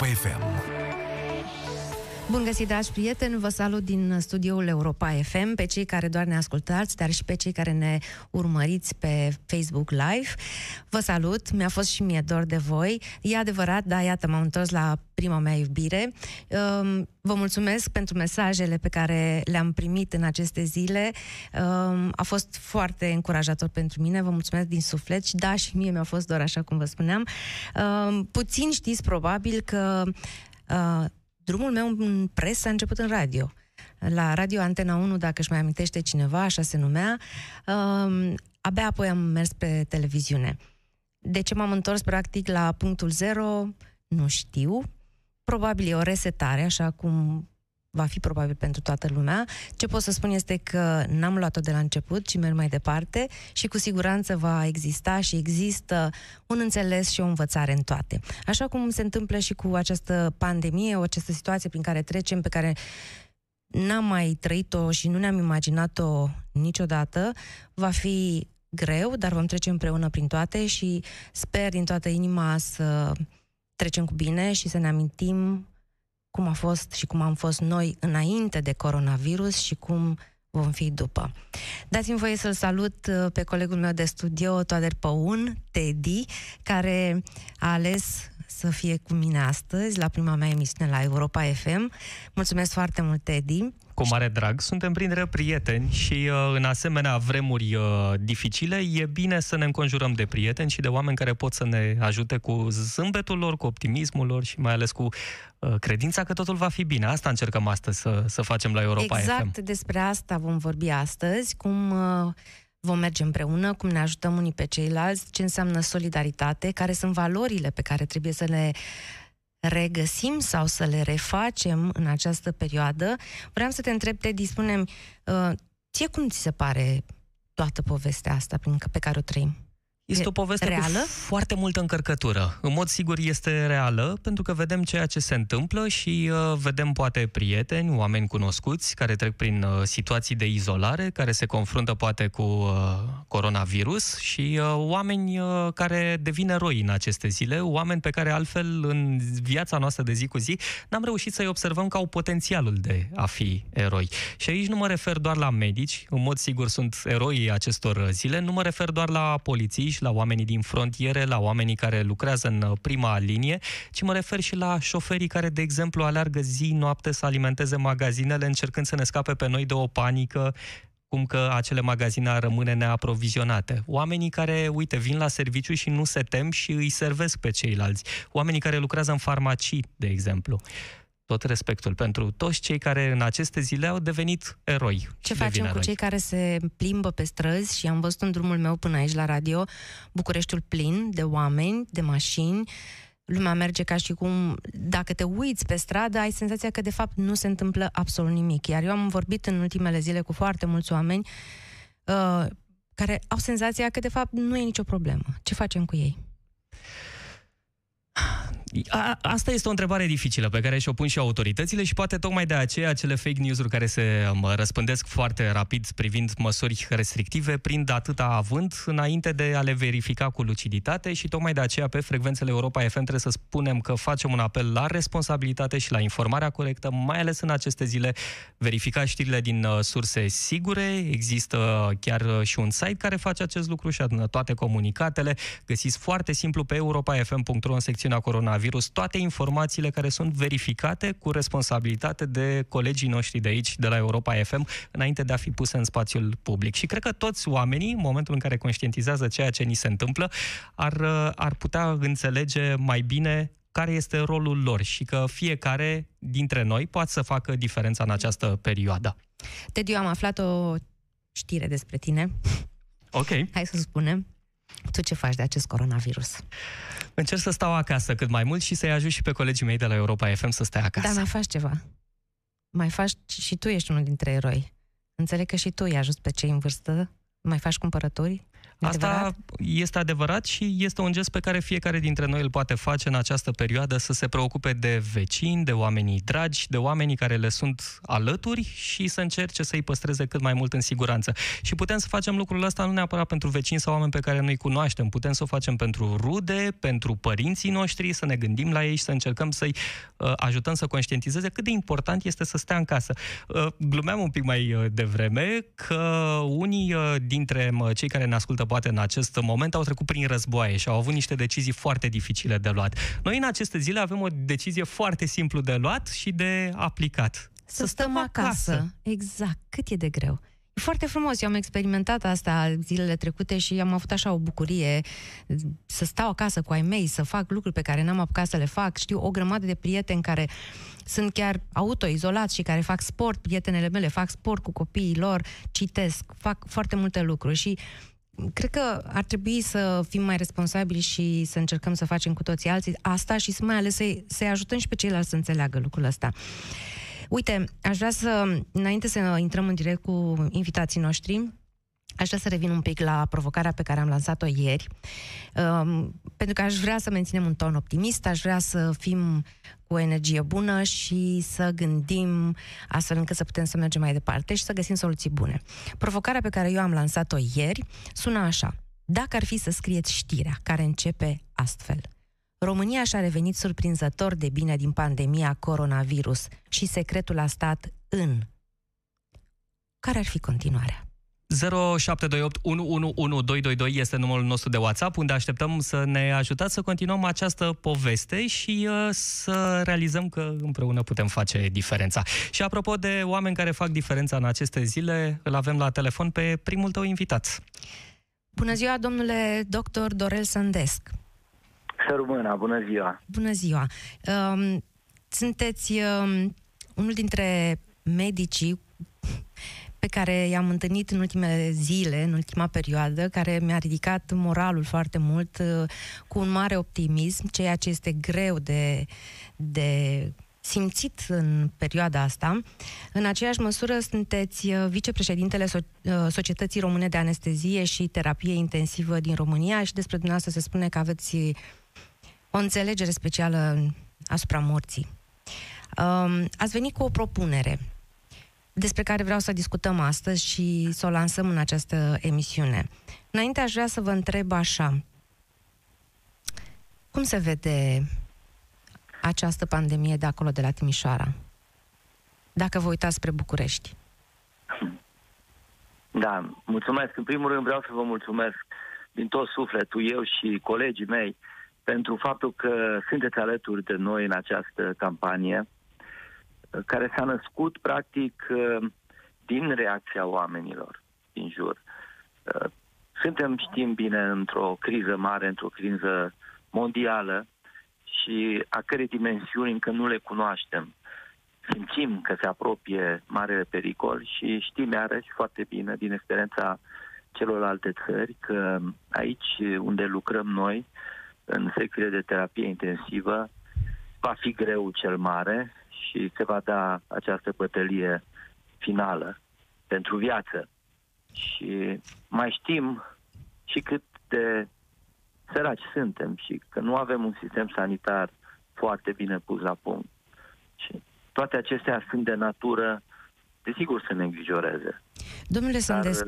Europa FM. Bun găsit, dragi prieteni! Vă salut din studioul Europa FM, pe cei care doar ne ascultați, dar și pe cei care ne urmăriți pe Facebook Live. Vă salut, mi-a fost și mie dor de voi. E adevărat, da, iată, m-am întors la prima mea iubire. Um, vă mulțumesc pentru mesajele pe care le-am primit în aceste zile. Um, a fost foarte încurajator pentru mine, vă mulțumesc din suflet și da, și mie mi-a fost doar așa cum vă spuneam. Um, puțin știți probabil că uh, drumul meu în presă a început în radio. La Radio Antena 1, dacă își mai amintește cineva, așa se numea, um, abia apoi am mers pe televiziune. De ce m-am întors practic la punctul zero, nu știu. Probabil e o resetare, așa cum va fi probabil pentru toată lumea. Ce pot să spun este că n-am luat-o de la început, ci merg mai departe și cu siguranță va exista și există un înțeles și o învățare în toate. Așa cum se întâmplă și cu această pandemie, o această situație prin care trecem, pe care n-am mai trăit-o și nu ne-am imaginat-o niciodată, va fi greu, dar vom trece împreună prin toate și sper din toată inima să trecem cu bine și să ne amintim cum a fost și cum am fost noi înainte de coronavirus și cum vom fi după. Dați-mi voie să-l salut uh, pe colegul meu de studio, Toader Păun, Teddy, care a ales să fie cu mine astăzi la prima mea emisiune la Europa FM. Mulțumesc foarte mult, Teddy. Cu mare drag, suntem printre prieteni și uh, în asemenea vremuri uh, dificile e bine să ne înconjurăm de prieteni și de oameni care pot să ne ajute cu zâmbetul lor, cu optimismul lor și mai ales cu uh, credința că totul va fi bine. Asta încercăm astăzi să, să facem la Europa exact FM. despre asta vom vorbi astăzi, cum vom merge împreună, cum ne ajutăm unii pe ceilalți, ce înseamnă solidaritate, care sunt valorile pe care trebuie să le regăsim sau să le refacem în această perioadă. Vreau să te întreb, Teddy, spune uh, ție cum ți se pare toată povestea asta pe care o trăim? Este o poveste reală? cu foarte multă încărcătură. În mod sigur este reală, pentru că vedem ceea ce se întâmplă și uh, vedem poate prieteni, oameni cunoscuți care trec prin uh, situații de izolare, care se confruntă poate cu uh, coronavirus și uh, oameni uh, care devin eroi în aceste zile, oameni pe care altfel în viața noastră de zi cu zi n-am reușit să-i observăm ca au potențialul de a fi eroi. Și aici nu mă refer doar la medici, în mod sigur sunt eroii acestor zile, nu mă refer doar la polițiști, la oamenii din frontiere, la oamenii care lucrează în uh, prima linie, ci mă refer și la șoferii care, de exemplu, aleargă zi, noapte să alimenteze magazinele, încercând să ne scape pe noi de o panică cum că acele magazine ar rămâne neaprovizionate. Oamenii care, uite, vin la serviciu și nu se tem și îi servesc pe ceilalți. Oamenii care lucrează în farmacii, de exemplu tot respectul pentru toți cei care în aceste zile au devenit eroi. Ce facem cu eroi. cei care se plimbă pe străzi și am văzut în drumul meu până aici la radio Bucureștiul plin de oameni, de mașini, lumea merge ca și cum, dacă te uiți pe stradă, ai senzația că de fapt nu se întâmplă absolut nimic. Iar eu am vorbit în ultimele zile cu foarte mulți oameni uh, care au senzația că de fapt nu e nicio problemă. Ce facem cu ei? A, asta este o întrebare dificilă pe care și-o pun și autoritățile și poate tocmai de aceea acele fake news-uri care se mă, răspândesc foarte rapid privind măsuri restrictive prind atâta avânt înainte de a le verifica cu luciditate și tocmai de aceea pe frecvențele Europa FM trebuie să spunem că facem un apel la responsabilitate și la informarea corectă, mai ales în aceste zile. Verifica știrile din uh, surse sigure, există chiar uh, și un site care face acest lucru și adună toate comunicatele. Găsiți foarte simplu pe europafm.ro în secțiunea coronavirus coronavirus, toate informațiile care sunt verificate cu responsabilitate de colegii noștri de aici, de la Europa FM, înainte de a fi puse în spațiul public. Și cred că toți oamenii, în momentul în care conștientizează ceea ce ni se întâmplă, ar, ar putea înțelege mai bine care este rolul lor și că fiecare dintre noi poate să facă diferența în această perioadă. Teddy, eu am aflat o știre despre tine. Ok. Hai să spunem. Tu ce faci de acest coronavirus? Încerc să stau acasă cât mai mult și să-i ajut și pe colegii mei de la Europa FM să stea acasă. Dar mai faci ceva. Mai faci și tu ești unul dintre eroi. Înțeleg că și tu îi ajuți pe cei în vârstă. Mai faci cumpărături? Asta adevărat? este adevărat și este un gest pe care fiecare dintre noi îl poate face în această perioadă să se preocupe de vecini, de oamenii dragi, de oamenii care le sunt alături și să încerce să-i păstreze cât mai mult în siguranță. Și putem să facem lucrul ăsta nu neapărat pentru vecini sau oameni pe care noi cunoaștem, putem să o facem pentru rude, pentru părinții noștri, să ne gândim la ei și să încercăm să-i uh, ajutăm să conștientizeze cât de important este să stea în casă. Uh, glumeam un pic mai uh, devreme că unii uh, dintre uh, cei care ne ascultă poate în acest moment au trecut prin războaie și au avut niște decizii foarte dificile de luat. Noi în aceste zile avem o decizie foarte simplu de luat și de aplicat. Să, să stăm acasă. acasă. Exact. Cât e de greu. E foarte frumos. Eu am experimentat asta zilele trecute și am avut așa o bucurie să stau acasă cu ai mei, să fac lucruri pe care n-am apucat să le fac. Știu o grămadă de prieteni care sunt chiar autoizolați și care fac sport, prietenele mele fac sport cu copiii lor, citesc, fac foarte multe lucruri și cred că ar trebui să fim mai responsabili și să încercăm să facem cu toții alții asta și să mai ales să-i, să ajutăm și pe ceilalți să înțeleagă lucrul ăsta. Uite, aș vrea să, înainte să intrăm în direct cu invitații noștri, Aș vrea să revin un pic la provocarea pe care am lansat-o ieri, um, pentru că aș vrea să menținem un ton optimist, aș vrea să fim cu o energie bună și să gândim astfel încât să putem să mergem mai departe și să găsim soluții bune. Provocarea pe care eu am lansat-o ieri sună așa. Dacă ar fi să scrieți știrea care începe astfel. România și-a revenit surprinzător de bine din pandemia coronavirus și secretul a stat în. Care ar fi continuarea? 0728 111222 este numărul nostru de WhatsApp, unde așteptăm să ne ajutați să continuăm această poveste și uh, să realizăm că împreună putem face diferența. Și apropo de oameni care fac diferența în aceste zile, îl avem la telefon pe primul tău invitat. Bună ziua, domnule doctor Dorel Sândesc. Să rămână, bună ziua! Bună ziua! Um, sunteți um, unul dintre medicii pe care i-am întâlnit în ultimele zile, în ultima perioadă, care mi-a ridicat moralul foarte mult, uh, cu un mare optimism, ceea ce este greu de, de simțit în perioada asta. În aceeași măsură sunteți uh, vicepreședintele uh, Societății Române de Anestezie și Terapie Intensivă din România și despre dumneavoastră se spune că aveți o înțelegere specială asupra morții. Um, ați venit cu o propunere despre care vreau să discutăm astăzi și să o lansăm în această emisiune. Înainte aș vrea să vă întreb așa. Cum se vede această pandemie de acolo, de la Timișoara? Dacă vă uitați spre București. Da, mulțumesc. În primul rând vreau să vă mulțumesc din tot sufletul, eu și colegii mei, pentru faptul că sunteți alături de noi în această campanie care s-a născut practic din reacția oamenilor din jur. Suntem, știm bine, într-o criză mare, într-o criză mondială și a cărei dimensiuni încă nu le cunoaștem. Simțim că se apropie marele pericol și știm iarăși foarte bine din experiența celorlalte țări că aici unde lucrăm noi, în secțiile de terapie intensivă, va fi greu cel mare și se va da această bătălie finală pentru viață. Și mai știm și cât de săraci suntem și că nu avem un sistem sanitar foarte bine pus la punct. Și toate acestea sunt de natură, desigur, să ne îngrijoreze. Domnule Sandes,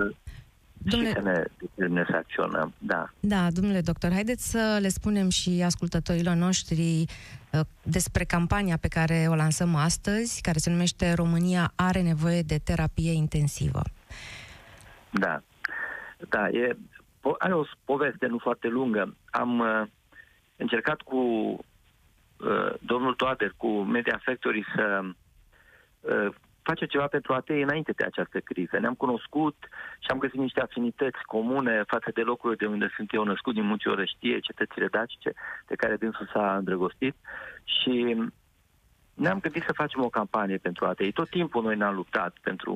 Domnule... Și să ne determine să acționăm, da. Da, domnule doctor, haideți să le spunem și ascultătorilor noștri uh, despre campania pe care o lansăm astăzi, care se numește România are nevoie de terapie intensivă. Da, da, e, are o poveste nu foarte lungă. Am uh, încercat cu uh, domnul Toader, cu Media Factory să uh, face ceva pentru atei înainte de această criză. Ne-am cunoscut și am găsit niște afinități comune față de locurile de unde sunt eu născut, din multe ori știe, cetățile dacice, de care dânsul s-a îndrăgostit și ne-am gândit să facem o campanie pentru atei. Tot timpul noi ne-am luptat pentru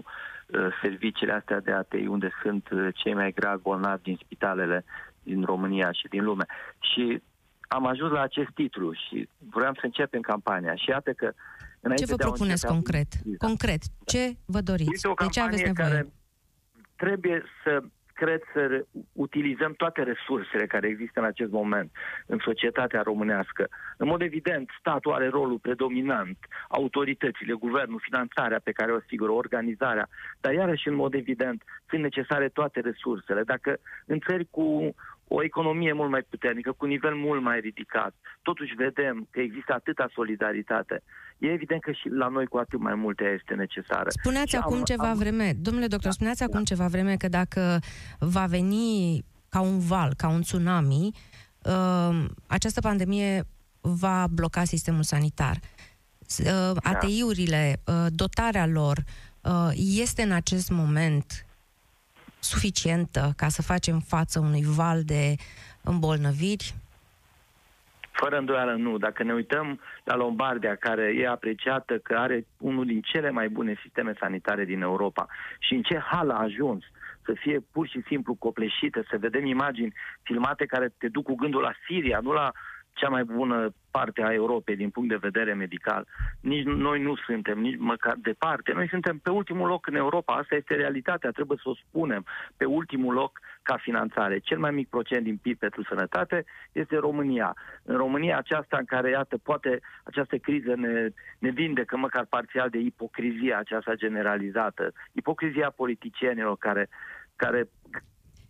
uh, serviciile astea de atei, unde sunt uh, cei mai gravi bolnavi din spitalele din România și din lume. Și am ajuns la acest titlu și vreau să începem campania. Și iată că ce vă propuneți concret? Concret, ce vă doriți? Este o de ce aveți nevoie? care trebuie să cred, să utilizăm toate resursele care există în acest moment în societatea românească. În mod evident, statul are rolul predominant, autoritățile, guvernul, finanțarea pe care o asigură, organizarea, dar iarăși, în mod evident, sunt necesare toate resursele. Dacă în țări cu o economie mult mai puternică, cu un nivel mult mai ridicat. Totuși vedem că există atâta solidaritate. E evident că și la noi cu atât mai multe este necesară. Spuneați și acum am, ceva am... vreme, domnule doctor, da, spuneați da. acum ceva vreme că dacă va veni ca un val, ca un tsunami, uh, această pandemie va bloca sistemul sanitar. Uh, da. ATI-urile, uh, dotarea lor, uh, este în acest moment suficientă ca să facem față unui val de îmbolnăviri? Fără îndoială nu. Dacă ne uităm la Lombardia, care e apreciată că are unul din cele mai bune sisteme sanitare din Europa și în ce hal a ajuns să fie pur și simplu copleșită, să vedem imagini filmate care te duc cu gândul la Siria, nu la cea mai bună parte a Europei din punct de vedere medical. Nici noi nu suntem, nici măcar departe. Noi suntem pe ultimul loc în Europa. Asta este realitatea, trebuie să o spunem. Pe ultimul loc ca finanțare. Cel mai mic procent din PIB pentru sănătate este România. În România aceasta în care, iată, poate această criză ne, ne vindecă măcar parțial de ipocrizia aceasta generalizată. Ipocrizia politicienilor care care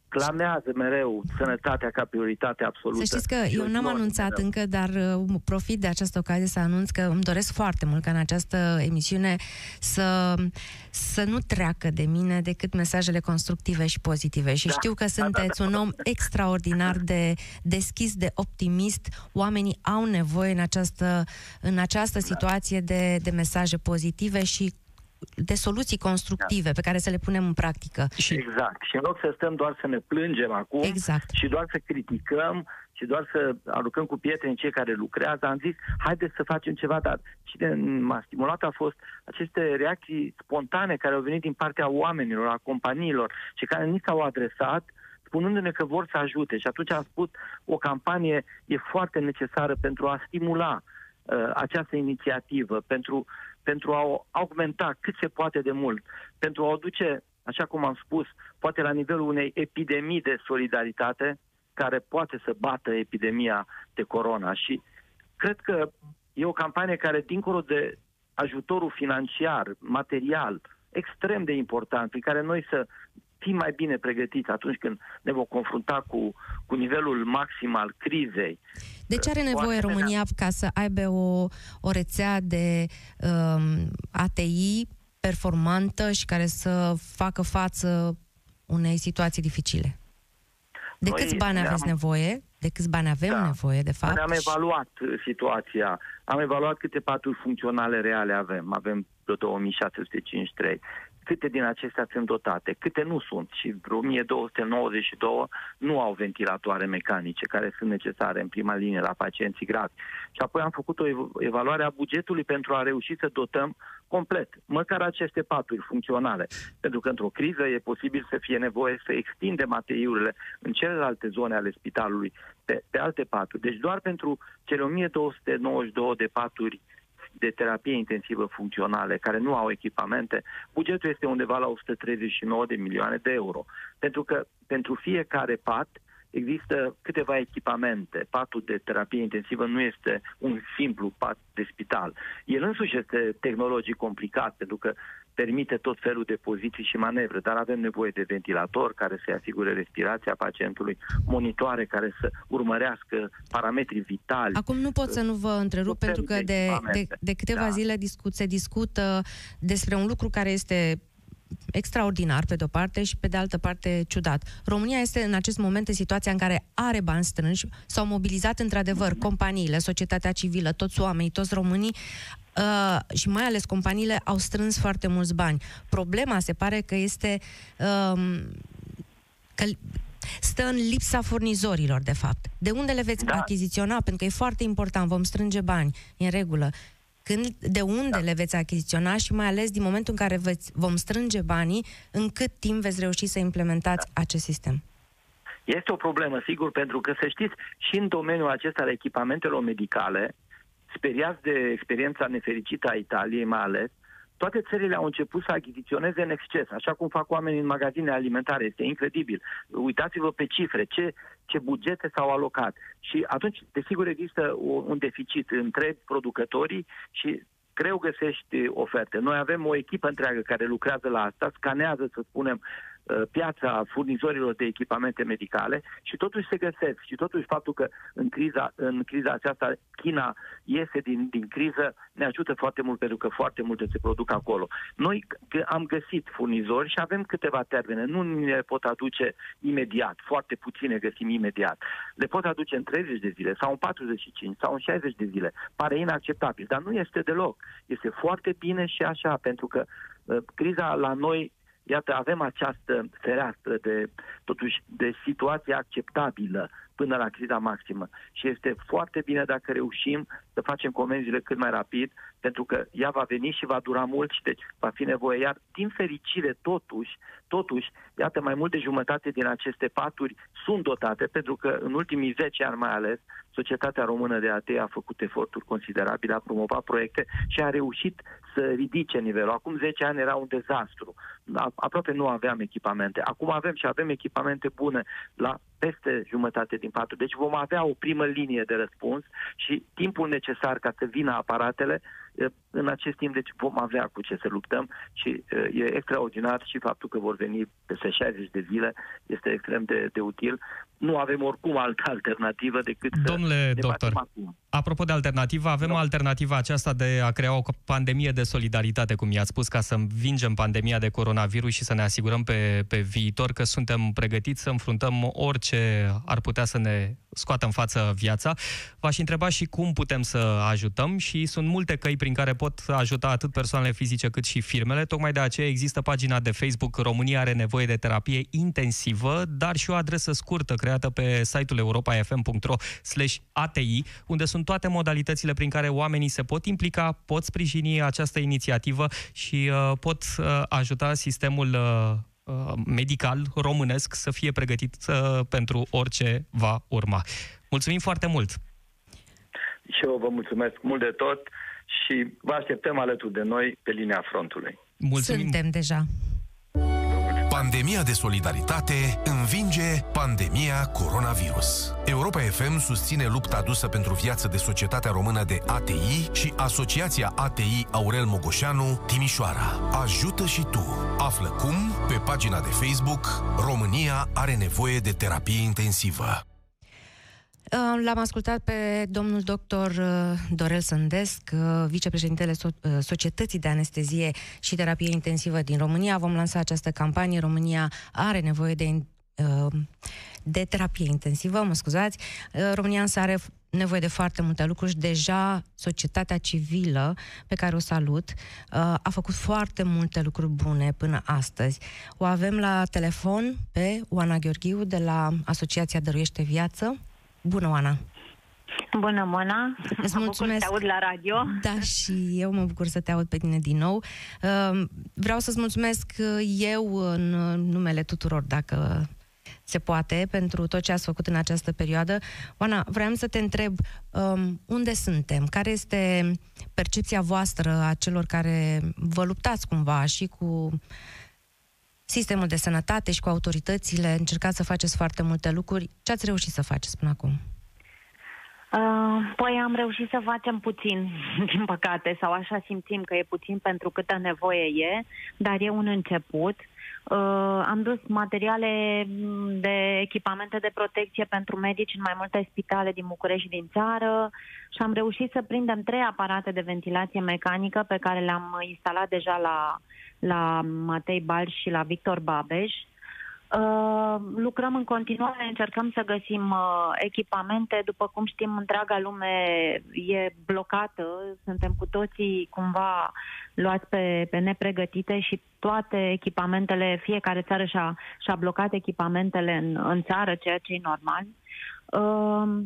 clamează mereu sănătatea ca prioritate absolută. Să știți că eu n-am anunțat mereu. încă, dar uh, profit de această ocazie să anunț că îmi doresc foarte mult ca în această emisiune să, să nu treacă de mine decât mesajele constructive și pozitive. Și da. știu că sunteți un om extraordinar de deschis, de optimist. Oamenii au nevoie în această, în această da. situație de, de mesaje pozitive și de soluții constructive da. pe care să le punem în practică. Și... Exact. Și în loc să stăm doar să ne plângem acum exact. și doar să criticăm și doar să aruncăm cu pietre în cei care lucrează, am zis, haideți să facem ceva, dar și de m-a stimulat a fost aceste reacții spontane care au venit din partea oamenilor, a companiilor și care ni s-au adresat spunându-ne că vor să ajute. Și atunci am spus, o campanie e foarte necesară pentru a stimula uh, această inițiativă, pentru pentru a o augmenta cât se poate de mult, pentru a o duce, așa cum am spus, poate la nivelul unei epidemii de solidaritate care poate să bată epidemia de corona. Și cred că e o campanie care, dincolo de ajutorul financiar, material, extrem de important, prin care noi să fim mai bine pregătiți atunci când ne vom confrunta cu, cu nivelul maxim al crizei. De ce are nevoie România ca să aibă o, o rețea de um, ATI performantă și care să facă față unei situații dificile? De Noi câți bani aveți nevoie? De câți bani avem da. nevoie, de fapt? Am evaluat situația. Am evaluat câte paturi funcționale reale avem. Avem 2653 câte din acestea sunt dotate, câte nu sunt și 1292 nu au ventilatoare mecanice care sunt necesare în prima linie la pacienții gravi. Și apoi am făcut o evaluare a bugetului pentru a reuși să dotăm complet, măcar aceste paturi funcționale. Pentru că într-o criză e posibil să fie nevoie să extindem ATI-urile în celelalte zone ale spitalului pe, pe alte paturi. Deci doar pentru cele 1292 de paturi de terapie intensivă funcționale care nu au echipamente, bugetul este undeva la 139 de milioane de euro. Pentru că pentru fiecare pat există câteva echipamente. Patul de terapie intensivă nu este un simplu pat de spital. El însuși este tehnologic complicat, pentru că permite tot felul de poziții și manevre, dar avem nevoie de ventilator care să asigure respirația pacientului, monitoare care să urmărească parametrii vitali. Acum nu pot să nu vă întrerup pentru că de, de, de câteva da. zile discut, se discută despre un lucru care este extraordinar pe de-o parte și pe de altă parte ciudat. România este în acest moment în situația în care are bani strânși, s-au mobilizat într-adevăr companiile, societatea civilă, toți oamenii, toți românii uh, și mai ales companiile au strâns foarte mulți bani. Problema se pare că este uh, că stă în lipsa furnizorilor, de fapt. De unde le veți da. achiziționa? Pentru că e foarte important, vom strânge bani, e în regulă. Când, de unde da. le veți achiziționa și mai ales din momentul în care veți, vom strânge banii, în cât timp veți reuși să implementați da. acest sistem? Este o problemă, sigur, pentru că, să știți, și în domeniul acesta al echipamentelor medicale, speriați de experiența nefericită a Italiei mai ales, toate țările au început să achiziționeze în exces, așa cum fac oamenii în magazine alimentare. Este incredibil. Uitați-vă pe cifre, ce, ce bugete s-au alocat. Și atunci, desigur, există un deficit între producătorii și greu găsești oferte. Noi avem o echipă întreagă care lucrează la asta, scanează, să spunem, Uh, piața furnizorilor de echipamente medicale și totuși se găsesc și totuși faptul că în criza, în criza aceasta China iese din, din criză ne ajută foarte mult pentru că foarte multe se produc acolo. Noi am găsit furnizori și avem câteva termene, nu ne pot aduce imediat, foarte puține găsim imediat. Le pot aduce în 30 de zile sau în 45 sau în 60 de zile. Pare inacceptabil, dar nu este deloc. Este foarte bine și așa, pentru că uh, criza la noi Iată, avem această fereastră de, totuși, de situație acceptabilă până la criza maximă. Și este foarte bine dacă reușim să facem comenzile cât mai rapid, pentru că ea va veni și va dura mult și deci va fi nevoie. Iar, din fericire, totuși, totuși, iată, mai mult de jumătate din aceste paturi sunt dotate, pentru că în ultimii 10 ani mai ales, Societatea Română de AT a făcut eforturi considerabile, a promovat proiecte și a reușit să ridice nivelul. Acum 10 ani era un dezastru. Aproape nu aveam echipamente. Acum avem și avem echipamente bune la peste jumătate din patru. Deci vom avea o primă linie de răspuns și timpul necesar ca să vină aparatele în acest timp deci vom avea cu ce să luptăm și e extraordinar și faptul că vor veni peste 60 de zile este extrem de, de util. Nu avem oricum altă alternativă decât Domnule să doctor, acum. apropo de alternativă, avem da. alternativa aceasta de a crea o pandemie de solidaritate, cum i-ați spus, ca să învingem pandemia de coronavirus și să ne asigurăm pe, pe viitor că suntem pregătiți să înfruntăm orice ar putea să ne scoată în față viața. V-aș întreba și cum putem să ajutăm și sunt multe căi prin care pot ajuta atât persoanele fizice cât și firmele. Tocmai de aceea există pagina de Facebook România are nevoie de terapie intensivă, dar și o adresă scurtă creată pe site-ul europa.fm.ro ATI, unde sunt toate modalitățile prin care oamenii se pot implica, pot sprijini această inițiativă și uh, pot uh, ajuta sistemul uh, uh medical românesc să fie pregătit uh, pentru orice va urma. Mulțumim foarte mult! Și eu vă mulțumesc mult de tot și vă așteptăm alături de noi pe linia frontului. Mulțumim. Suntem deja. Pandemia de solidaritate învinge pandemia coronavirus. Europa FM susține lupta adusă pentru viață de Societatea Română de ATI și Asociația ATI Aurel Mogoșanu Timișoara. Ajută și tu! Află cum pe pagina de Facebook România are nevoie de terapie intensivă. L-am ascultat pe domnul doctor uh, Dorel Sândesc, uh, vicepreședintele uh, Societății de Anestezie și Terapie Intensivă din România. Vom lansa această campanie. România are nevoie de, de terapie intensivă, mă scuzați. România însă are nevoie de foarte multe lucruri și deja societatea civilă, pe care o salut, a făcut foarte multe lucruri bune până astăzi. O avem la telefon pe Oana Gheorghiu de la Asociația Dăruiește Viață. Bună, Oana! Bună, Mona! Îți mulțumesc! Să te aud la radio. Da, și eu mă bucur să te aud pe tine din nou. Ehm, vreau să-ți mulțumesc eu în numele tuturor, dacă se poate, pentru tot ce ați făcut în această perioadă. Oana, vreau să te întreb um, unde suntem, care este percepția voastră a celor care vă luptați cumva și cu sistemul de sănătate și cu autoritățile, încercați să faceți foarte multe lucruri. Ce ați reușit să faceți până acum? Uh, păi am reușit să facem puțin, din păcate, sau așa simțim că e puțin pentru câtă nevoie e, dar e un început. Uh, am dus materiale de echipamente de protecție pentru medici în mai multe spitale din București și din țară și am reușit să prindem trei aparate de ventilație mecanică pe care le-am instalat deja la la Matei Balș și la Victor Babeș. Uh, lucrăm în continuare, încercăm să găsim uh, echipamente. După cum știm, întreaga lume e blocată. Suntem cu toții cumva luați pe, pe nepregătite și toate echipamentele, fiecare țară și-a, și-a blocat echipamentele în, în țară, ceea ce e normal. Uh,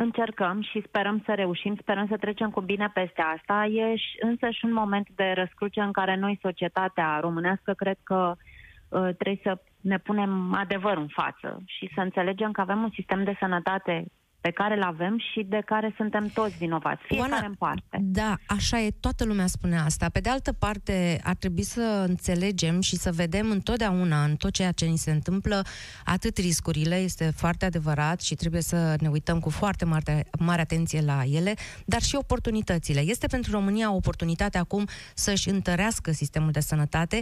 Încercăm și sperăm să reușim, sperăm să trecem cu bine peste asta. E însă și un moment de răscruce în care noi, societatea românească, cred că uh, trebuie să ne punem adevăr în față și să înțelegem că avem un sistem de sănătate pe care îl avem și de care suntem toți vinovați, fiecare Oana, în parte. Da, așa e, toată lumea spune asta. Pe de altă parte, ar trebui să înțelegem și să vedem întotdeauna în tot ceea ce ni se întâmplă, atât riscurile, este foarte adevărat și trebuie să ne uităm cu foarte mare, mare atenție la ele, dar și oportunitățile. Este pentru România o oportunitate acum să-și întărească sistemul de sănătate.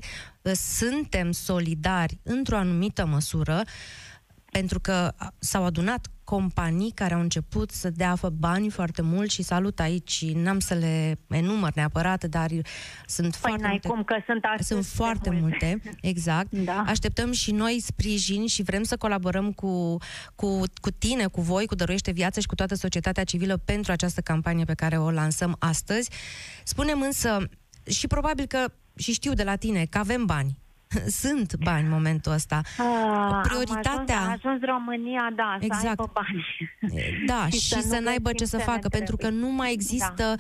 Suntem solidari într-o anumită măsură, pentru că s-au adunat companii care au început să dea bani foarte mult și salut aici, n-am să le enumăr neapărat, dar sunt păi foarte multe. cum, că sunt, sunt foarte multe. multe, exact. Da. Așteptăm și noi sprijin și vrem să colaborăm cu, cu, cu tine, cu voi, cu Dăruiește Viață și cu toată societatea civilă pentru această campanie pe care o lansăm astăzi. Spunem însă, și probabil că, și știu de la tine, că avem bani sunt bani în momentul ăsta. A, Prioritatea... A ajuns, a ajuns România, da, exact. să aibă bani. Da, și, și să, să n-aibă ce să facă, pentru că nu mai există da.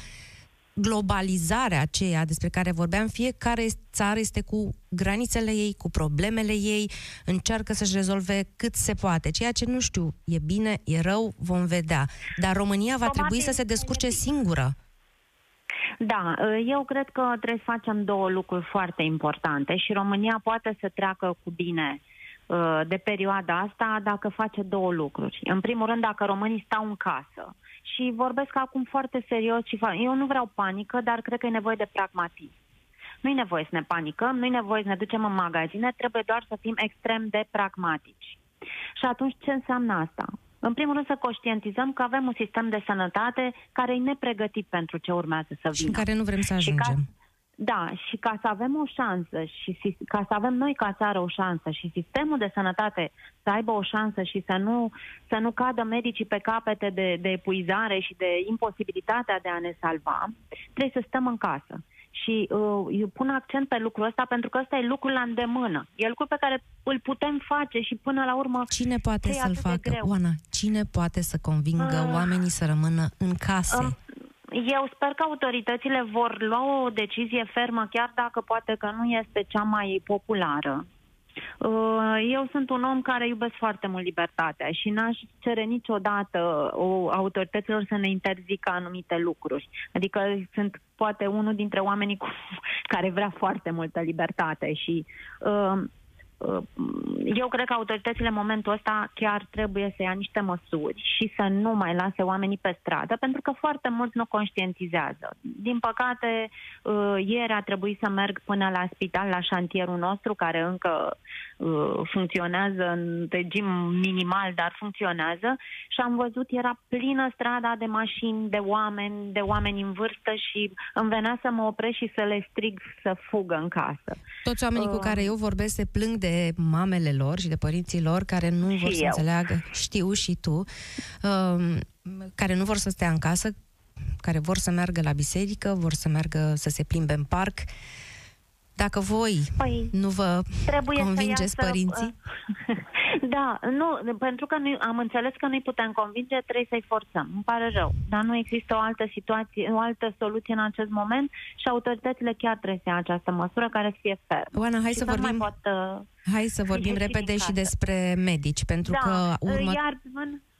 globalizarea aceea despre care vorbeam. Fiecare țară este cu granițele ei, cu problemele ei, încearcă să-și rezolve cât se poate. Ceea ce nu știu, e bine, e rău, vom vedea. Dar România va trebui să se descurce singură. Da, eu cred că trebuie să facem două lucruri foarte importante și România poate să treacă cu bine uh, de perioada asta dacă face două lucruri. În primul rând, dacă românii stau în casă și vorbesc acum foarte serios și fa- eu nu vreau panică, dar cred că e nevoie de pragmatism. Nu e nevoie să ne panicăm, nu e nevoie să ne ducem în magazine, trebuie doar să fim extrem de pragmatici. Și atunci ce înseamnă asta? În primul rând să conștientizăm că avem un sistem de sănătate care e nepregătit pentru ce urmează să vină. Și în care nu vrem să ajungem. Și ca, da, și ca să avem o șansă și ca să avem noi ca țară o șansă și sistemul de sănătate să aibă o șansă și să nu, să nu cadă medicii pe capete de, de epuizare și de imposibilitatea de a ne salva, trebuie să stăm în casă. Și uh, eu pun accent pe lucrul ăsta pentru că ăsta e lucrul la îndemână. E lucrul pe care îl putem face și până la urmă... Cine poate să-l facă, Oana? Cine poate să convingă uh, oamenii să rămână în case? Uh, eu sper că autoritățile vor lua o decizie fermă, chiar dacă poate că nu este cea mai populară. Uh, eu sunt un om care iubesc foarte mult libertatea și n-aș cere niciodată o, autorităților să ne interzică anumite lucruri. Adică sunt poate unul dintre oamenii cu, care vrea foarte multă libertate și uh, Uh, eu cred că autoritățile în momentul ăsta chiar trebuie să ia niște măsuri și să nu mai lase oamenii pe stradă, pentru că foarte mulți nu conștientizează. Din păcate, uh, ieri a trebuit să merg până la spital, la șantierul nostru, care încă uh, funcționează în regim minimal, dar funcționează, și am văzut, era plină strada de mașini, de oameni, de oameni în vârstă și îmi venea să mă opresc și să le strig să fugă în casă. Toți oamenii uh, cu care eu vorbesc se plâng de de mamele lor și de părinții lor care nu și vor eu. să înțeleagă, știu și tu, um, care nu vor să stea în casă, care vor să meargă la biserică, vor să meargă să se plimbe în parc. Dacă voi păi, nu vă convingeți să părinții? Da, nu, pentru că nu, am înțeles că nu-i putem convinge, trebuie să-i forțăm. Îmi pare rău, dar nu există o altă situație, o altă soluție în acest moment și autoritățile chiar trebuie să ia această măsură care să fie fermă. Oana, hai și să, să vorbim... Pot, uh, hai să vorbim repede și despre medici, pentru da, că urmă... Iar,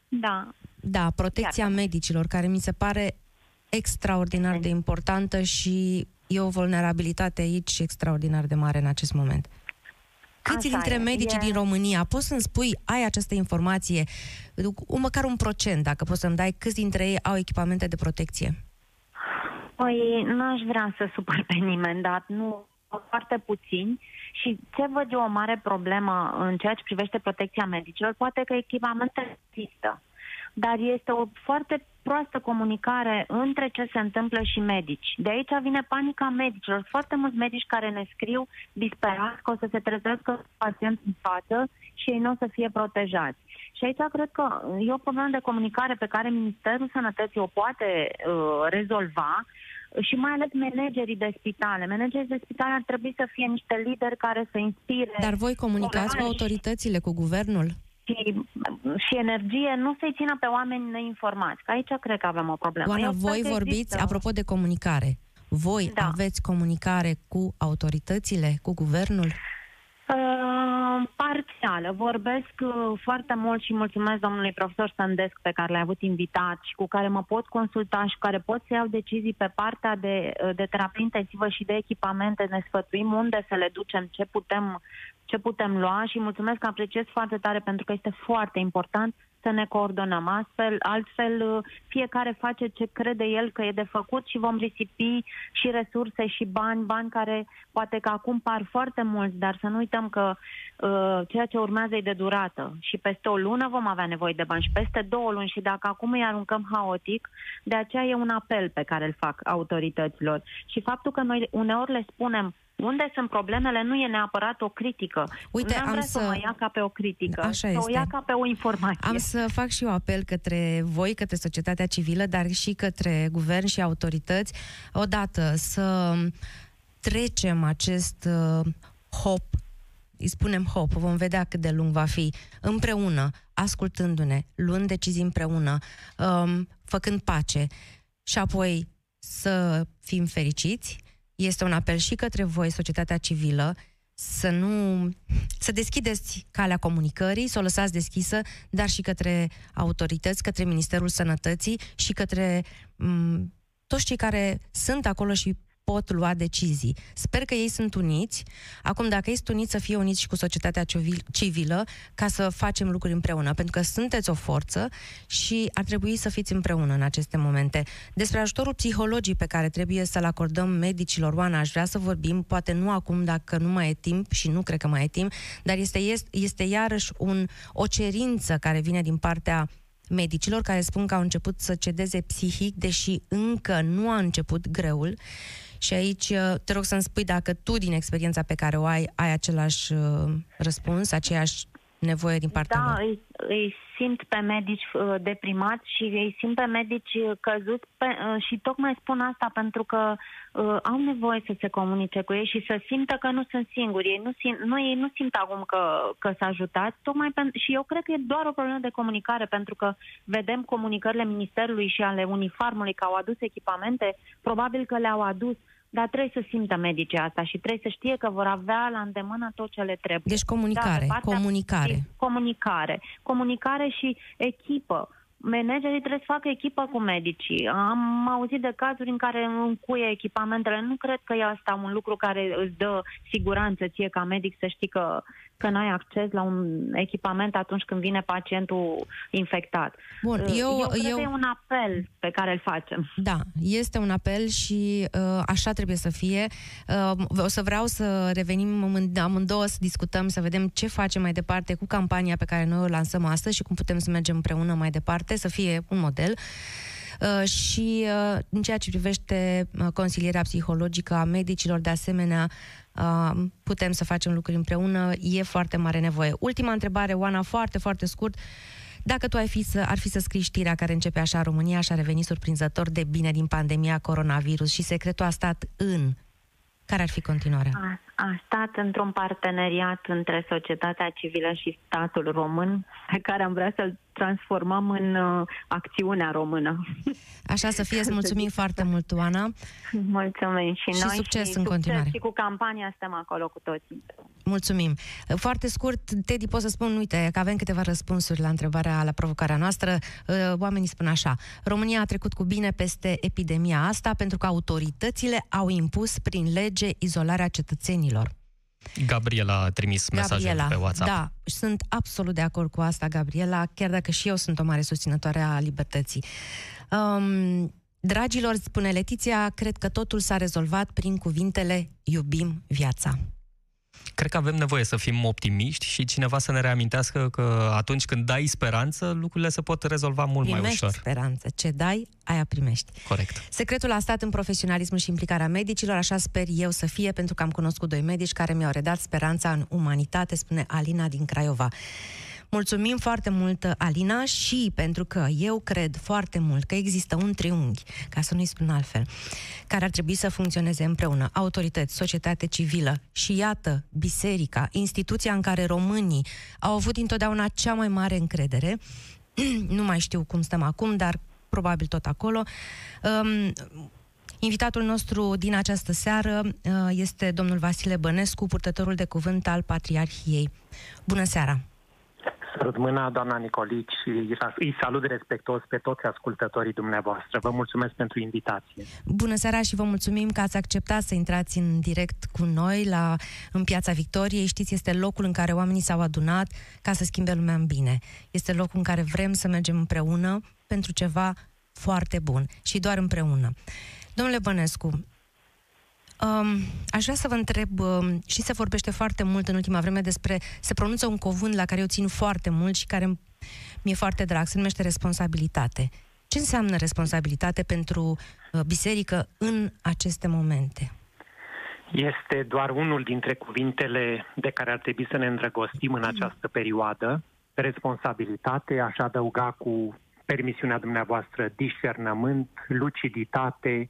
da. Da, protecția iar. medicilor, care mi se pare extraordinar de importantă și e o vulnerabilitate aici extraordinar de mare în acest moment. Câți Așa dintre e, medicii e... din România, poți să-mi spui, ai această informație, măcar un procent, dacă poți să-mi dai, câți dintre ei au echipamente de protecție? Păi, nu aș vrea să supăr pe nimeni, dar nu, foarte puțini și ce văd eu o mare problemă în ceea ce privește protecția medicilor, poate că echipamente există, dar este o foarte proastă comunicare între ce se întâmplă și medici. De aici vine panica medicilor. Foarte mulți medici care ne scriu disperați că o să se trezească pacienți în față și ei nu o să fie protejați. Și aici cred că e o problemă de comunicare pe care Ministerul Sănătății o poate uh, rezolva și mai ales managerii de spitale. Managerii de spitale ar trebui să fie niște lideri care să inspire. Dar voi comunicați cu autoritățile, cu guvernul? Și, și energie nu se țină pe oameni neinformați. Că aici cred că avem o problemă. Oana, voi vorbiți, există... apropo de comunicare, voi da. aveți comunicare cu autoritățile, cu guvernul? Uh, pare parțială. Vorbesc uh, foarte mult și mulțumesc domnului profesor Sandesc pe care l-a avut invitat și cu care mă pot consulta și cu care pot să iau decizii pe partea de, uh, de terapie intensivă și de echipamente. Ne sfătuim unde să le ducem, ce putem, ce putem lua și mulțumesc că apreciez foarte tare pentru că este foarte important să ne coordonăm astfel, altfel uh, fiecare face ce crede el că e de făcut și vom risipi și resurse și bani, bani care poate că acum par foarte mulți, dar să nu uităm că uh, ceea ce urmează e de durată și peste o lună vom avea nevoie de bani și peste două luni și dacă acum îi aruncăm haotic, de aceea e un apel pe care îl fac autorităților. Și faptul că noi uneori le spunem unde sunt problemele nu e neapărat o critică. Uite, am vrea să... să o ia ca pe o critică, Așa să este. o ia ca pe o informație. Am să fac și eu apel către voi, către societatea civilă, dar și către guvern și autorități, odată să trecem acest uh, hop îi spunem hop, vom vedea cât de lung va fi, împreună, ascultându-ne, luând decizii împreună, um, făcând pace și apoi să fim fericiți. Este un apel și către voi, societatea civilă, să nu să deschideți calea comunicării, să o lăsați deschisă, dar și către autorități, către Ministerul Sănătății și către m- toți cei care sunt acolo și pot lua decizii. Sper că ei sunt uniți. Acum, dacă ei sunt uniți, să fie uniți și cu societatea civilă ca să facem lucruri împreună, pentru că sunteți o forță și ar trebui să fiți împreună în aceste momente. Despre ajutorul psihologic pe care trebuie să-l acordăm medicilor, Oana, aș vrea să vorbim, poate nu acum dacă nu mai e timp și nu cred că mai e timp, dar este, este, este iarăși un, o cerință care vine din partea medicilor care spun că au început să cedeze psihic, deși încă nu a început greul și aici uh, te rog să-mi spui dacă tu, din experiența pe care o ai, ai același uh, răspuns, aceeași nevoie din partea da, lor. Îi, îi simt pe medici uh, deprimați și îi simt pe medici căzuți pe, uh, și tocmai spun asta pentru că uh, au nevoie să se comunice cu ei și să simtă că nu sunt singuri. Ei nu simt, nu, ei nu simt acum că, că s-a ajutat, tocmai pen, și eu cred că e doar o problemă de comunicare pentru că vedem comunicările Ministerului și ale Unifarmului că au adus echipamente, probabil că le-au adus dar trebuie să simtă medicii asta și trebuie să știe că vor avea la îndemână tot ce le trebuie. Deci comunicare, da, comunicare. Comunicare. Comunicare și echipă. Managerii trebuie să facă echipă cu medicii. Am auzit de cazuri în care încuie echipamentele. Nu cred că e asta un lucru care îți dă siguranță ție ca medic să știi că că n-ai acces la un echipament atunci când vine pacientul infectat. Bun, eu, eu cred eu... că e un apel pe care îl facem. Da, este un apel și uh, așa trebuie să fie. Uh, o să vreau să revenim amândouă să discutăm, să vedem ce facem mai departe cu campania pe care noi o lansăm astăzi și cum putem să mergem împreună mai departe, să fie un model. Uh, și uh, în ceea ce privește uh, consilierea psihologică a medicilor, de asemenea, uh, putem să facem lucruri împreună, e foarte mare nevoie. Ultima întrebare, Oana, foarte, foarte scurt. Dacă tu ai fi să, ar fi să scrii știrea care începe așa, România și-a revenit surprinzător de bine din pandemia coronavirus și secretul a stat în care ar fi continuarea? A, a stat într-un parteneriat între societatea civilă și statul român, pe care am vrea să-l transformăm în uh, acțiunea română. Așa să fie, îți mulțumim foarte mult, Oana. Mulțumim și, și noi. succes și în continuare. Și cu campania stăm acolo cu toții. Mulțumim. Foarte scurt, Teddy, pot să spun, uite, că avem câteva răspunsuri la întrebarea, la provocarea noastră. Uh, oamenii spun așa, România a trecut cu bine peste epidemia asta pentru că autoritățile au impus prin lege izolarea cetățenilor. Gabriela a trimis mesajul Gabriela, pe WhatsApp. Da, sunt absolut de acord cu asta, Gabriela, chiar dacă și eu sunt o mare susținătoare a libertății. Um, dragilor, spune Letiția, cred că totul s-a rezolvat prin cuvintele iubim viața. Cred că avem nevoie să fim optimiști și cineva să ne reamintească că atunci când dai speranță, lucrurile se pot rezolva mult primești mai ușor. speranță. Ce dai, aia primești. Corect. Secretul a stat în profesionalismul și implicarea medicilor, așa sper eu să fie, pentru că am cunoscut doi medici care mi-au redat speranța în umanitate, spune Alina din Craiova. Mulțumim foarte mult, Alina, și pentru că eu cred foarte mult că există un triunghi, ca să nu-i spun altfel, care ar trebui să funcționeze împreună. Autorități, societate civilă și iată, biserica, instituția în care românii au avut întotdeauna cea mai mare încredere. nu mai știu cum stăm acum, dar probabil tot acolo. Um, Invitatul nostru din această seară uh, este domnul Vasile Bănescu, purtătorul de cuvânt al Patriarhiei. Bună seara! Sărut mâna, doamna Nicolici, și îi salut respectuos pe toți ascultătorii dumneavoastră. Vă mulțumesc pentru invitație. Bună seara și vă mulțumim că ați acceptat să intrați în direct cu noi la, în Piața Victoriei. Știți, este locul în care oamenii s-au adunat ca să schimbe lumea în bine. Este locul în care vrem să mergem împreună pentru ceva foarte bun și doar împreună. Domnule Bănescu, Um, aș vrea să vă întreb, um, și se vorbește foarte mult în ultima vreme despre, se pronunță un cuvânt la care eu țin foarte mult și care mi-e foarte drag, se numește responsabilitate. Ce înseamnă responsabilitate pentru uh, biserică în aceste momente? Este doar unul dintre cuvintele de care ar trebui să ne îndrăgostim în această perioadă. Responsabilitate, aș adăuga cu permisiunea dumneavoastră, discernământ, luciditate,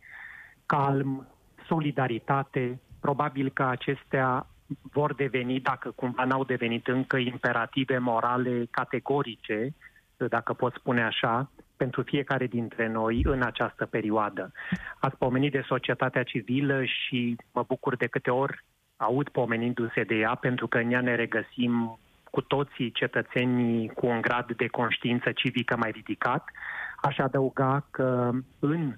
calm, solidaritate. Probabil că acestea vor deveni, dacă cumva n-au devenit încă, imperative morale categorice, dacă pot spune așa, pentru fiecare dintre noi în această perioadă. Ați pomenit de societatea civilă și mă bucur de câte ori aud pomenindu-se de ea, pentru că în ea ne regăsim cu toții cetățenii cu un grad de conștiință civică mai ridicat. Aș adăuga că în uh,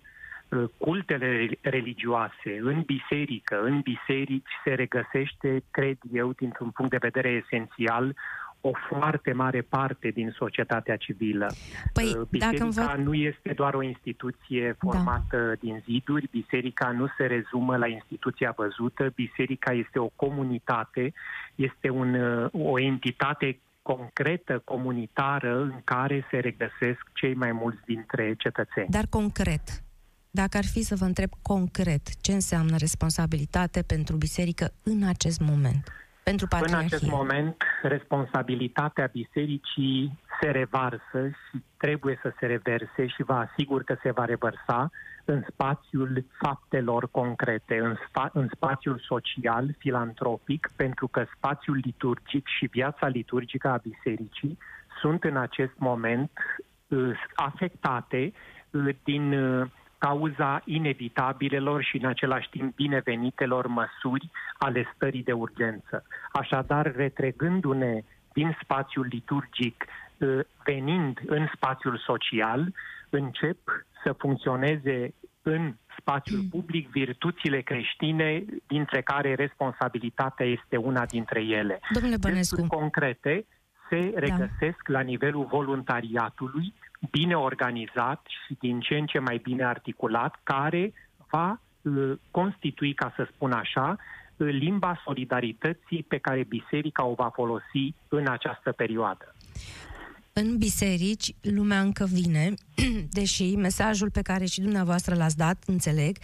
cultele religioase, în biserică, în biserici se regăsește, cred eu, dintr-un punct de vedere esențial, o foarte mare parte din societatea civilă. Păi, Biserica dacă vă... nu este doar o instituție da. formată da. din ziduri, biserica nu se rezumă la instituția văzută, biserica este o comunitate, este un, o entitate concretă, comunitară, în care se regăsesc cei mai mulți dintre cetățeni. Dar concret, dacă ar fi să vă întreb concret ce înseamnă responsabilitate pentru biserică în acest moment? pentru patriarhie? În acest moment, responsabilitatea bisericii se revarsă și trebuie să se reverse și vă asigur că se va revărsa în spațiul faptelor concrete, în, spa- în spațiul social, filantropic, pentru că spațiul liturgic și viața liturgică a bisericii sunt în acest moment uh, afectate uh, din uh, cauza inevitabilelor și în același timp binevenitelor măsuri ale stării de urgență. Așadar, retregându-ne din spațiul liturgic, ă, venind în spațiul social, încep să funcționeze în spațiul public virtuțile creștine, dintre care responsabilitatea este una dintre ele. Domnule Bănescu. concrete se da. regăsesc da. la nivelul voluntariatului, bine organizat și din ce în ce mai bine articulat, care va uh, constitui, ca să spun așa, uh, limba solidarității pe care biserica o va folosi în această perioadă. În biserici, lumea încă vine, deși mesajul pe care și dumneavoastră l-ați dat, înțeleg,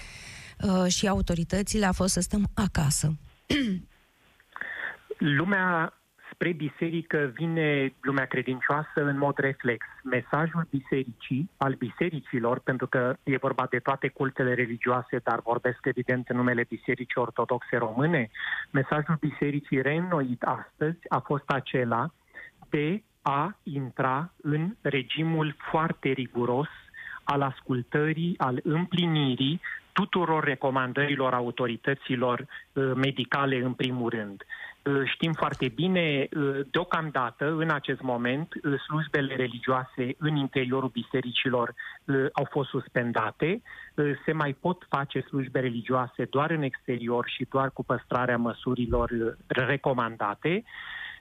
uh, și autoritățile a fost să stăm acasă. lumea spre biserică vine lumea credincioasă în mod reflex. Mesajul bisericii, al bisericilor, pentru că e vorba de toate cultele religioase, dar vorbesc evident în numele Bisericii Ortodoxe Române, mesajul bisericii reînnoit astăzi a fost acela de a intra în regimul foarte riguros al ascultării, al împlinirii tuturor recomandărilor autorităților uh, medicale în primul rând. Uh, știm foarte bine, uh, deocamdată, în acest moment, slujbele religioase în interiorul bisericilor au fost suspendate. Se mai pot face slujbe religioase doar în exterior și doar cu păstrarea măsurilor recomandate.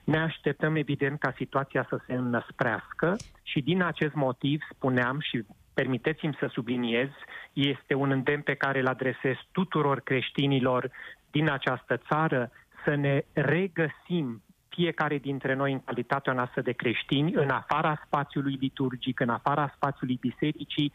Ne așteptăm, evident, ca situația să se înăsprească și din acest motiv spuneam și permiteți-mi să subliniez, este un îndemn pe care îl adresez tuturor creștinilor din această țară să ne regăsim fiecare dintre noi în calitatea noastră de creștini, în afara spațiului liturgic, în afara spațiului bisericii,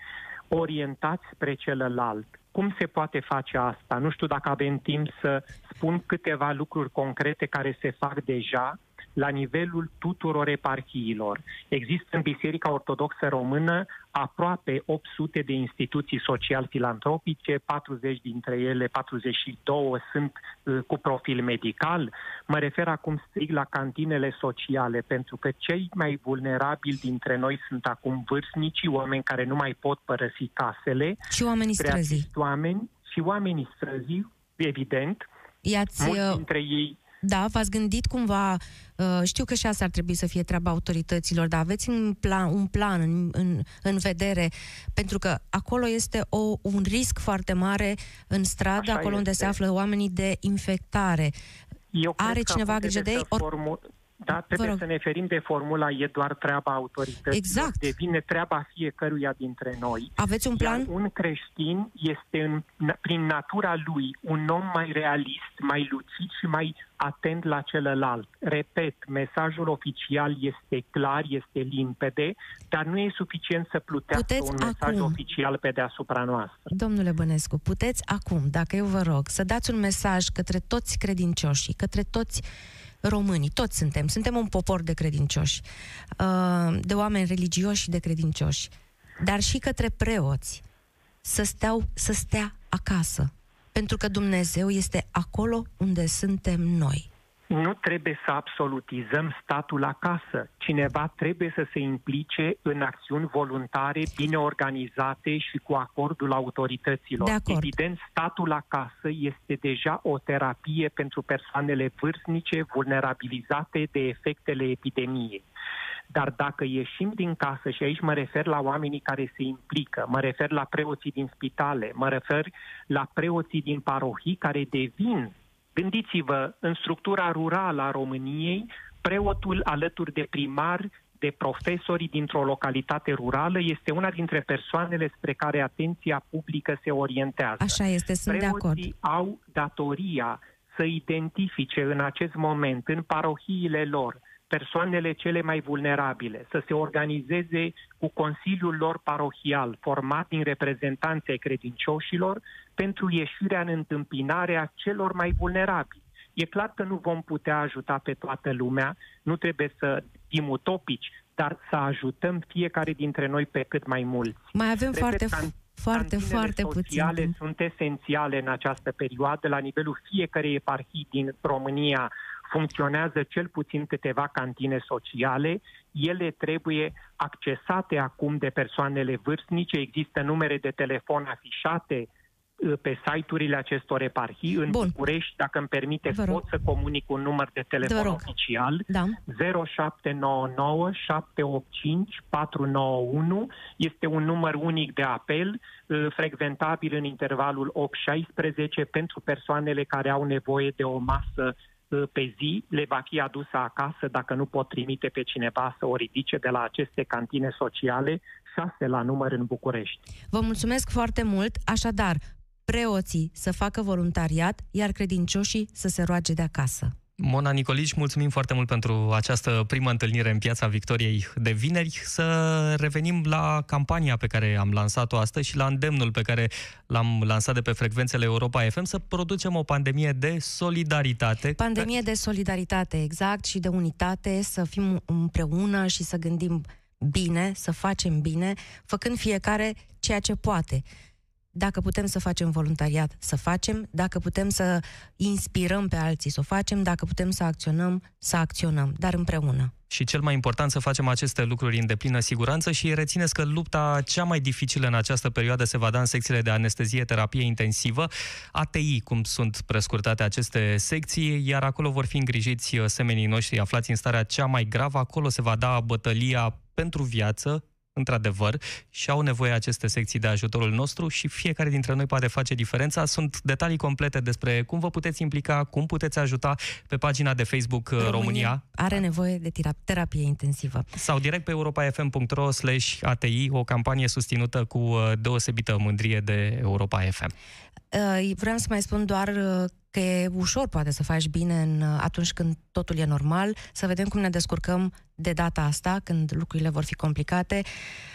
orientați spre celălalt. Cum se poate face asta? Nu știu dacă avem timp să spun câteva lucruri concrete care se fac deja la nivelul tuturor eparhiilor. Există în Biserica Ortodoxă Română aproape 800 de instituții social-filantropice, 40 dintre ele, 42 sunt uh, cu profil medical. Mă refer acum strict la cantinele sociale, pentru că cei mai vulnerabili dintre noi sunt acum vârstnicii, oameni care nu mai pot părăsi casele. Și oamenii străzi. oameni și oamenii străzii, evident, I-ați, mulți uh, dintre ei Da, v-ați gândit cumva, uh, știu că și asta ar trebui să fie treaba autorităților, dar aveți un plan, un plan în, în, în vedere, pentru că acolo este o, un risc foarte mare în stradă, Așa acolo unde este. se află oamenii de infectare. Eu Are cred că cineva acum grijă trebuie de ei? să Or- Formu... Da, trebuie rog. să ne ferim de formula e doar treaba autorităților. Exact. Devine treaba fiecăruia dintre noi. Aveți un plan? Iar un creștin este în, prin natura lui un om mai realist, mai lucid și mai atent la celălalt. Repet, mesajul oficial este clar, este limpede, dar nu e suficient să plutească Puteți un mesaj acum- oficial pe deasupra noastră. Domnule Bănescu, puteți acum, dacă eu vă rog, să dați un mesaj către toți credincioșii, către toți românii, toți suntem, suntem un popor de credincioși, uh, de oameni religioși și de credincioși, dar și către preoți, să, steau, să stea acasă, pentru că Dumnezeu este acolo unde suntem noi. Nu trebuie să absolutizăm statul acasă. Cineva trebuie să se implice în acțiuni voluntare, bine organizate și cu acordul autorităților. De acord. Evident, statul acasă este deja o terapie pentru persoanele vârstnice vulnerabilizate de efectele epidemiei. Dar dacă ieșim din casă, și aici mă refer la oamenii care se implică, mă refer la preoții din spitale, mă refer la preoții din parohii care devin Gândiți-vă, în structura rurală a României, preotul alături de primar, de profesori dintr-o localitate rurală, este una dintre persoanele spre care atenția publică se orientează. Așa este, sunt de acord. Preoții au datoria să identifice în acest moment, în parohiile lor, persoanele cele mai vulnerabile, să se organizeze cu Consiliul lor parohial, format din reprezentanții ai credincioșilor, pentru ieșirea în întâmpinarea celor mai vulnerabili. E clar că nu vom putea ajuta pe toată lumea, nu trebuie să fim utopici, dar să ajutăm fiecare dintre noi pe cât mai mulți. Mai avem Repet, foarte, can- foarte, cantinele foarte puțin sociale timp. sunt esențiale în această perioadă. La nivelul fiecarei eparhii din România funcționează cel puțin câteva cantine sociale. Ele trebuie accesate acum de persoanele vârstnice. Există numere de telefon afișate uh, pe site-urile acestor eparhii. În Bun. București, dacă îmi permite, Vă rog. pot să comunic un număr de Vă telefon rog. oficial. Da. 0799 785 491 este un număr unic de apel, uh, frecventabil în intervalul 8-16 pentru persoanele care au nevoie de o masă uh, pe zi, le va fi adusă acasă dacă nu pot trimite pe cineva să o ridice de la aceste cantine sociale, 6 la număr în București. Vă mulțumesc foarte mult. Așadar, preoții să facă voluntariat, iar credincioșii să se roage de acasă. Mona Nicolici, mulțumim foarte mult pentru această primă întâlnire în Piața Victoriei de vineri. Să revenim la campania pe care am lansat-o astăzi și la îndemnul pe care l-am lansat de pe frecvențele Europa FM să producem o pandemie de solidaritate. Pandemie de solidaritate, exact, și de unitate, să fim împreună și să gândim bine, să facem bine, făcând fiecare ceea ce poate. Dacă putem să facem voluntariat, să facem, dacă putem să inspirăm pe alții, să o facem, dacă putem să acționăm, să acționăm, dar împreună. Și cel mai important să facem aceste lucruri în deplină siguranță și rețineți că lupta cea mai dificilă în această perioadă se va da în secțiile de anestezie, terapie intensivă, ATI, cum sunt prescurtate aceste secții, iar acolo vor fi îngrijiți semenii noștri aflați în starea cea mai gravă. Acolo se va da bătălia pentru viață, într-adevăr, și au nevoie aceste secții de ajutorul nostru și fiecare dintre noi poate face diferența. Sunt detalii complete despre cum vă puteți implica, cum puteți ajuta pe pagina de Facebook România, România are nevoie de tira- terapie intensivă. sau direct pe europafm.ro slash ATI, o campanie susținută cu uh, deosebită mândrie de Europa FM. Uh, Vreau să mai spun doar uh, că e ușor poate să faci bine în, uh, atunci când totul e normal, să vedem cum ne descurcăm de data asta, când lucrurile vor fi complicate.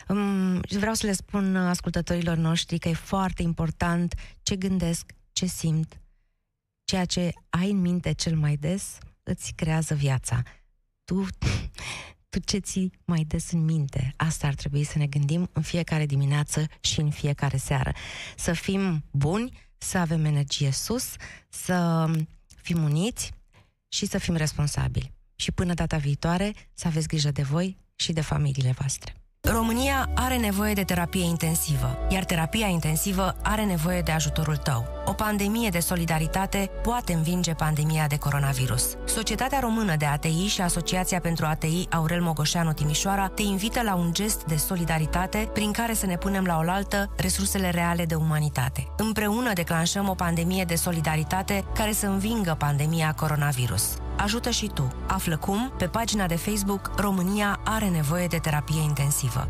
Um, și Vreau să le spun uh, ascultătorilor noștri că e foarte important ce gândesc, ce simt, ceea ce ai în minte cel mai des îți creează viața. Tu, tu ce ții mai des în minte? Asta ar trebui să ne gândim în fiecare dimineață și în fiecare seară. Să fim buni, să avem energie sus, să fim uniți și să fim responsabili. Și până data viitoare, să aveți grijă de voi și de familiile voastre. România are nevoie de terapie intensivă, iar terapia intensivă are nevoie de ajutorul tău. O pandemie de solidaritate poate învinge pandemia de coronavirus. Societatea Română de ATI și Asociația pentru ATI Aurel Mogoșeanu Timișoara te invită la un gest de solidaritate prin care să ne punem la oaltă resursele reale de umanitate. Împreună declanșăm o pandemie de solidaritate care să învingă pandemia coronavirus. Ajută și tu. Află cum pe pagina de Facebook România are nevoie de terapie intensivă.